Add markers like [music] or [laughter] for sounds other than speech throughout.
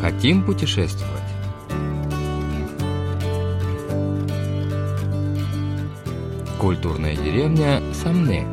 Хотим путешествовать? Культурная деревня Самне.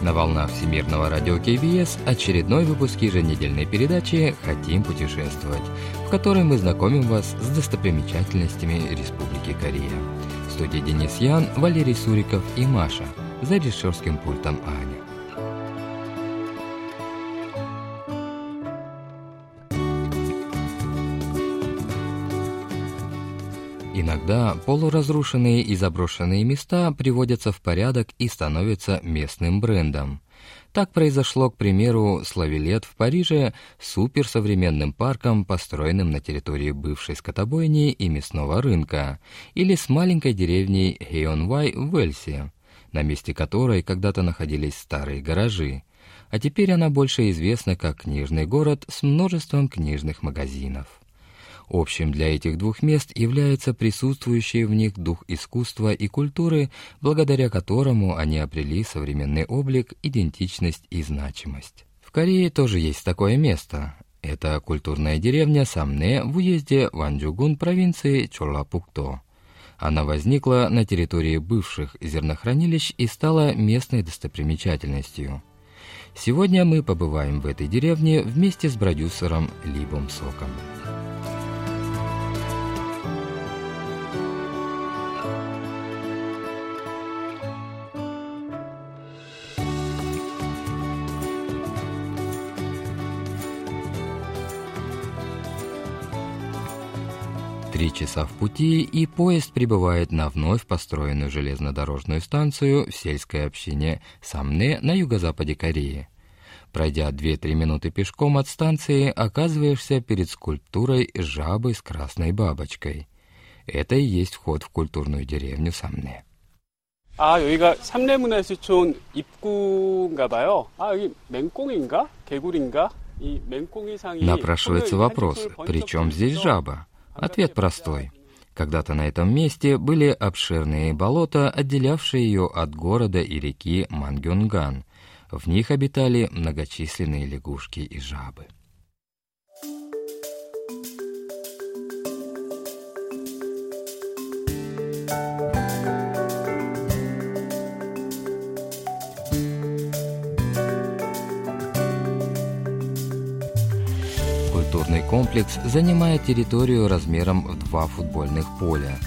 На волнах Всемирного радио КБС очередной выпуск еженедельной передачи «Хотим путешествовать», в которой мы знакомим вас с достопримечательностями Республики Корея. В студии Денис Ян, Валерий Суриков и Маша. За режиссерским пультом Аня. Иногда полуразрушенные и заброшенные места приводятся в порядок и становятся местным брендом. Так произошло, к примеру, с Лавилет в Париже, суперсовременным парком, построенным на территории бывшей скотобойни и мясного рынка, или с маленькой деревней Хейонвай в Уэльсе, на месте которой когда-то находились старые гаражи, а теперь она больше известна как книжный город с множеством книжных магазинов. Общим для этих двух мест является присутствующий в них дух искусства и культуры, благодаря которому они обрели современный облик, идентичность и значимость. В Корее тоже есть такое место. Это культурная деревня Самне в уезде Ванджугун провинции Чолапукто. Она возникла на территории бывших зернохранилищ и стала местной достопримечательностью. Сегодня мы побываем в этой деревне вместе с продюсером Либом Соком. Три часа в пути, и поезд прибывает на вновь построенную железнодорожную станцию в сельской общине Самне на юго-западе Кореи. Пройдя 2-3 минуты пешком от станции, оказываешься перед скульптурой жабы с красной бабочкой. Это и есть вход в культурную деревню Самне. 아, 여기가 삼례문화유치촌 입구인가 봐요. 아, 여기 맹꽁인가? 개구리인가? 이 맹꽁이 상이 Напрашивается вопрос, при чем здесь жаба? Ответ простой. Когда-то на этом месте были обширные болота, отделявшие ее от города и реки Мангюнган. В них обитали многочисленные лягушки и жабы. Культурный комплекс занимает территорию размером в два футбольных поля.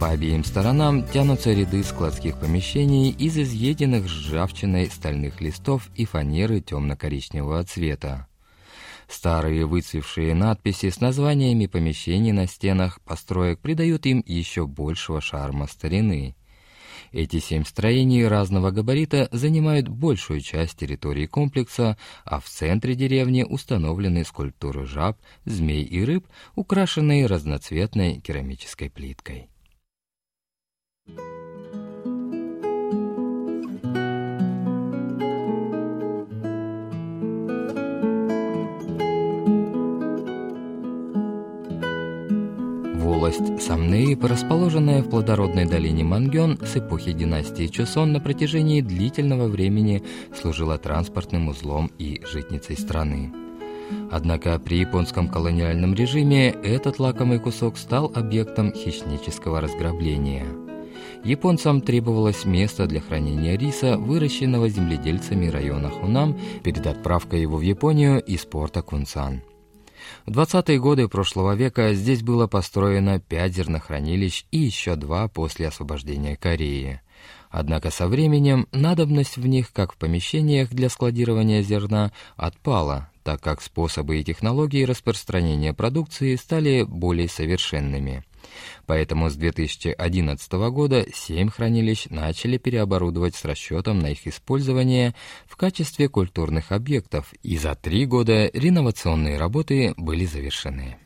По обеим сторонам тянутся ряды складских помещений из изъеденных ржавчиной стальных листов и фанеры темно-коричневого цвета. Старые выцвевшие надписи с названиями помещений на стенах построек придают им еще большего шарма старины. Эти семь строений разного габарита занимают большую часть территории комплекса, а в центре деревни установлены скульптуры жаб, змей и рыб, украшенные разноцветной керамической плиткой. Волость Самнеип, расположенная в плодородной долине Мангён с эпохи династии Чосон на протяжении длительного времени служила транспортным узлом и житницей страны. Однако при японском колониальном режиме этот лакомый кусок стал объектом хищнического разграбления. Японцам требовалось место для хранения риса, выращенного земледельцами района Хунам, перед отправкой его в Японию из порта Кунсан. В 20-е годы прошлого века здесь было построено пять зернохранилищ и еще два после освобождения Кореи. Однако со временем надобность в них, как в помещениях для складирования зерна, отпала, так как способы и технологии распространения продукции стали более совершенными. Поэтому с 2011 года семь хранилищ начали переоборудовать с расчетом на их использование в качестве культурных объектов, и за три года реновационные работы были завершены.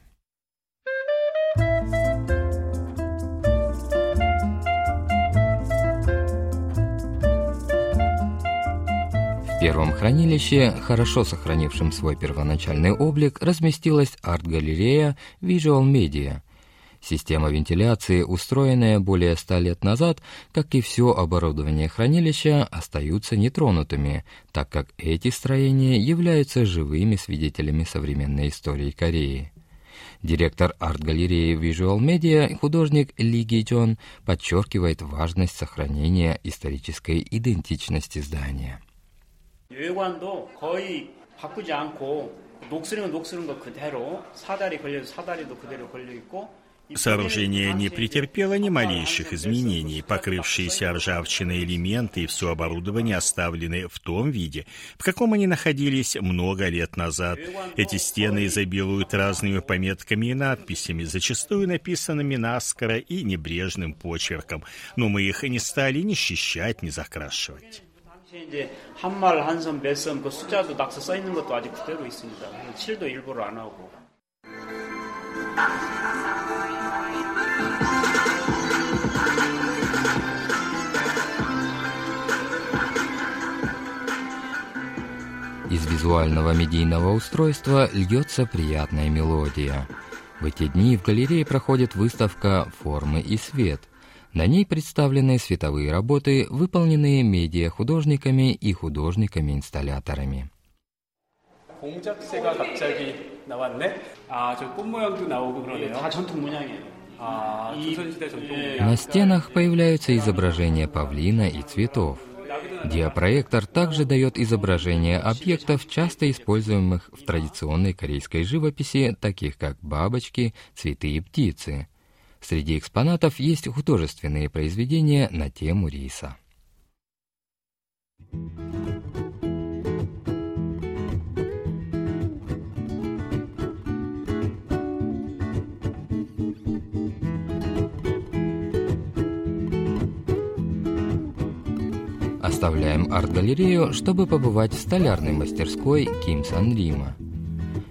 первом хранилище, хорошо сохранившем свой первоначальный облик, разместилась арт-галерея Visual Media. Система вентиляции, устроенная более ста лет назад, как и все оборудование хранилища, остаются нетронутыми, так как эти строения являются живыми свидетелями современной истории Кореи. Директор арт-галереи Visual Media, художник Ли Ги Джон, подчеркивает важность сохранения исторической идентичности здания. 외관도 거의 바꾸지 않고 녹슬은 녹슬은 거 그대로 사다리 걸려서 사다리도 그대로 걸려 있고 Сооружение не претерпело ни малейших изменений. Покрывшиеся ржавчиной элементы и все оборудование оставлены в том виде, в каком они находились много лет назад. Эти стены изобилуют разными пометками и надписями, зачастую написанными наскоро и небрежным почерком, но мы их не стали ни счищать, ни закрашивать. 이제 한말 한섬 몇섬 그 숫자도 낙서 써 있는 것도 아직 그대로 있습니다. 칠도 일부러 안 하고. Из визуального медийного устройства льется приятная мелодия. В эти дни в галерее проходит выставка «Формы и свет», на ней представлены световые работы, выполненные медиа-художниками и художниками-инсталляторами. 공작새가 갑자기 나왔네. 아, 저 꽃 모양도 나오고 그러네요. 다 전통 문양이에요. 아, 조선시대 전통 На стенах появляются изображения павлина и цветов. Диапроектор также дает изображения объектов, часто используемых в традиционной корейской живописи, таких как бабочки, цветы и птицы. Среди экспонатов есть художественные произведения на тему риса. Оставляем арт-галерею, чтобы побывать в столярной мастерской Ким Сан Рима.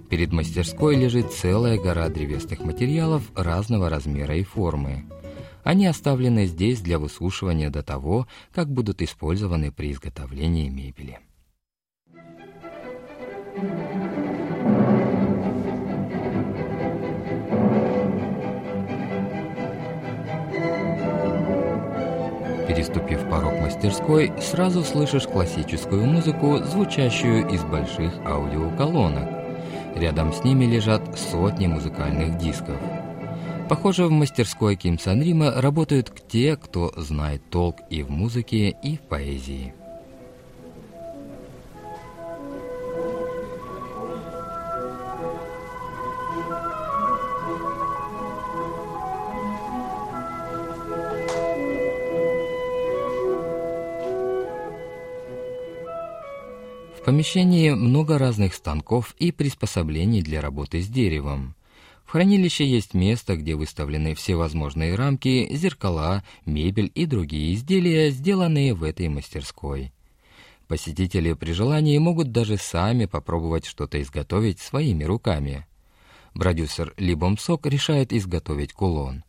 Перед мастерской лежит целая гора древесных материалов разного размера и формы. Они оставлены здесь для высушивания до того, как будут использованы при изготовлении мебели. Переступив порог мастерской, сразу слышишь классическую музыку, звучащую из больших аудиоколонок. Рядом с ними лежат сотни музыкальных дисков. Похоже, в мастерской Ким Сан Рима работают те, кто знает толк и в музыке, и в поэзии. В помещении много разных станков и приспособлений для работы с деревом. В хранилище есть место, где выставлены всевозможные рамки, зеркала, мебель и другие изделия, сделанные в этой мастерской. Посетители при желании могут даже сами попробовать что-то изготовить своими руками. Продюсер Ли Бом Сок решает изготовить кулон.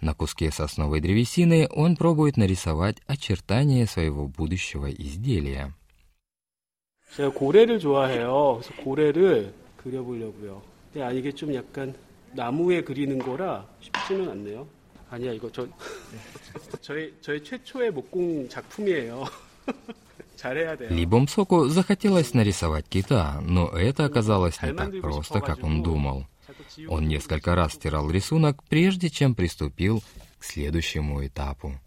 На куске сосновой древесины он пробует нарисовать очертания своего будущего изделия. 제가 고래를 좋아해요. 그래서 고래를 그려보려고요. 근데 아 이게 좀 약간 나무에 그리는 거라 쉽지는 않네요. 아니야 이거 저 [laughs] 저희 저희 최초의 목공 작품이에요. [laughs] 잘해야 돼요. Либом Соку захотелось нарисовать кита, но это оказалось не так просто, как он думал. Он несколько раз стирал рисунок, прежде чем приступил к следующему этапу.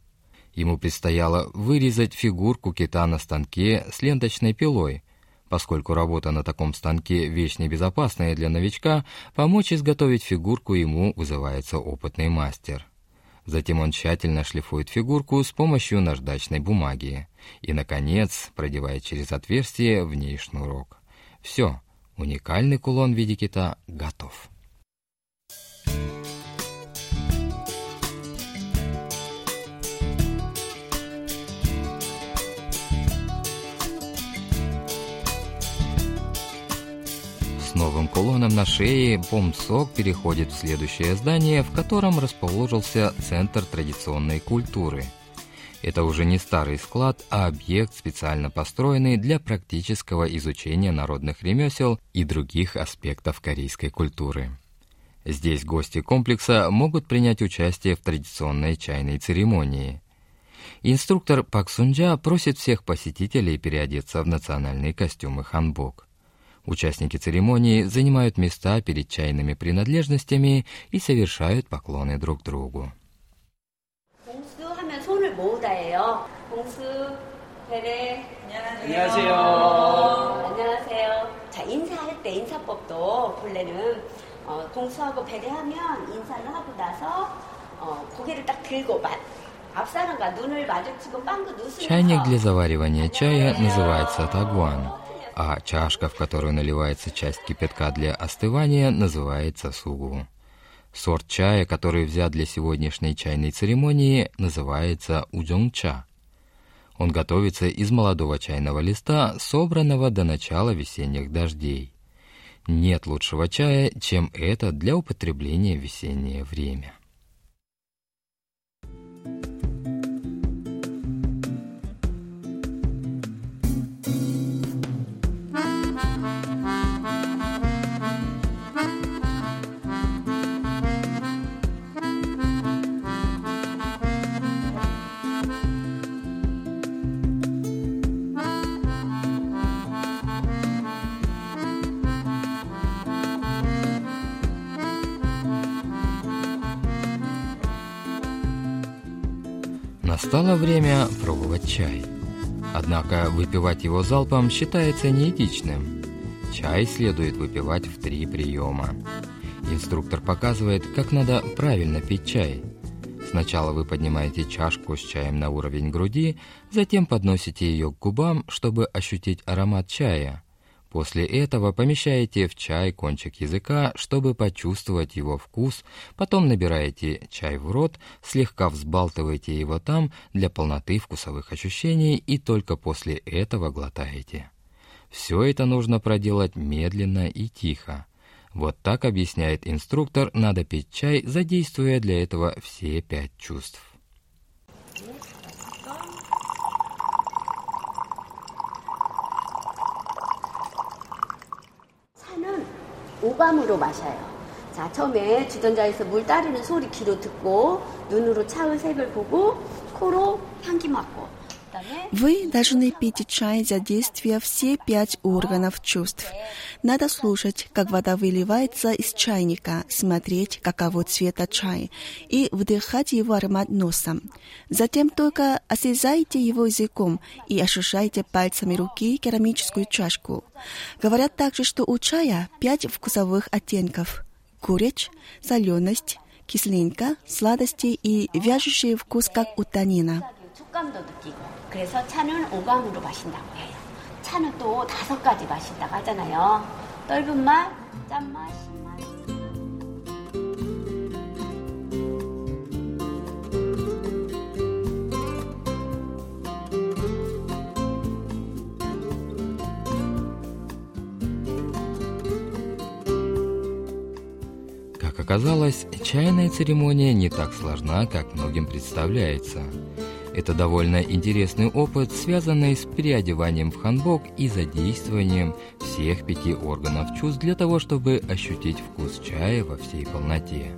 Ему предстояло вырезать фигурку кита на станке с ленточной пилой, Поскольку работа на таком станке – вещь небезопасная для новичка, помочь изготовить фигурку ему вызывается опытный мастер. Затем он тщательно шлифует фигурку с помощью наждачной бумаги и, наконец, продевает через отверстие в ней шнурок. Все, уникальный кулон в виде кита готов. Кулоном на шее Бомсок переходит в следующее здание, в котором расположился Центр традиционной культуры. Это уже не старый склад, а объект, специально построенный для практического изучения народных ремесел и других аспектов корейской культуры. Здесь гости комплекса могут принять участие в традиционной чайной церемонии. Инструктор Пак Сунджа просит всех посетителей переодеться в национальные костюмы ханбок. Участники церемонии занимают места перед чайными принадлежностями и совершают поклоны друг другу. Чайник для заваривания чая называется тагуан а чашка, в которую наливается часть кипятка для остывания, называется сугу. Сорт чая, который взят для сегодняшней чайной церемонии, называется удзонгча. Он готовится из молодого чайного листа, собранного до начала весенних дождей. Нет лучшего чая, чем этот для употребления в весеннее время. Настало время пробовать чай. Однако выпивать его залпом считается неэтичным. Чай следует выпивать в три приема. Инструктор показывает, как надо правильно пить чай. Сначала вы поднимаете чашку с чаем на уровень груди, затем подносите ее к губам, чтобы ощутить аромат чая – После этого помещаете в чай кончик языка, чтобы почувствовать его вкус, потом набираете чай в рот, слегка взбалтываете его там для полноты вкусовых ощущений и только после этого глотаете. Все это нужно проделать медленно и тихо. Вот так объясняет инструктор, надо пить чай, задействуя для этого все пять чувств. 오감으로 마셔요. 자, 처음에 주전자에서 물 따르는 소리 귀로 듣고 눈으로 차의 색을 보고 코로 향기 맡고 Вы должны пить чай, задействуя все пять органов чувств. Надо слушать, как вода выливается из чайника, смотреть, каково цвета чай, и вдыхать его аромат носом. Затем только осязайте его языком и ощущайте пальцами руки керамическую чашку. Говорят также, что у чая пять вкусовых оттенков. Горечь, соленость, кислинка, сладости и вяжущий вкус, как у танина. 촉감도 느끼고 그래서 차는 오감으로 마신다고 해요. 차는 또 다섯 가지 마신다고 하잖아요. 떫은 맛, 짠맛, 신맛. Как оказалось, чайная церемония не так сложна, как многим представляется. это довольно интересный опыт, связанный с переодеванием в ханбок и задействованием всех пяти органов чувств для того, чтобы ощутить вкус чая во всей полноте.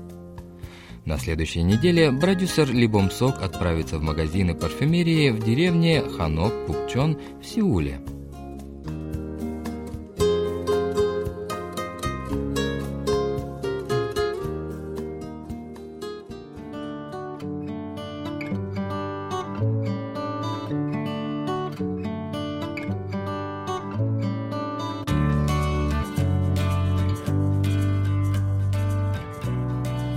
На следующей неделе продюсер Либом Сок отправится в магазины парфюмерии в деревне Ханок Пукчон в Сеуле –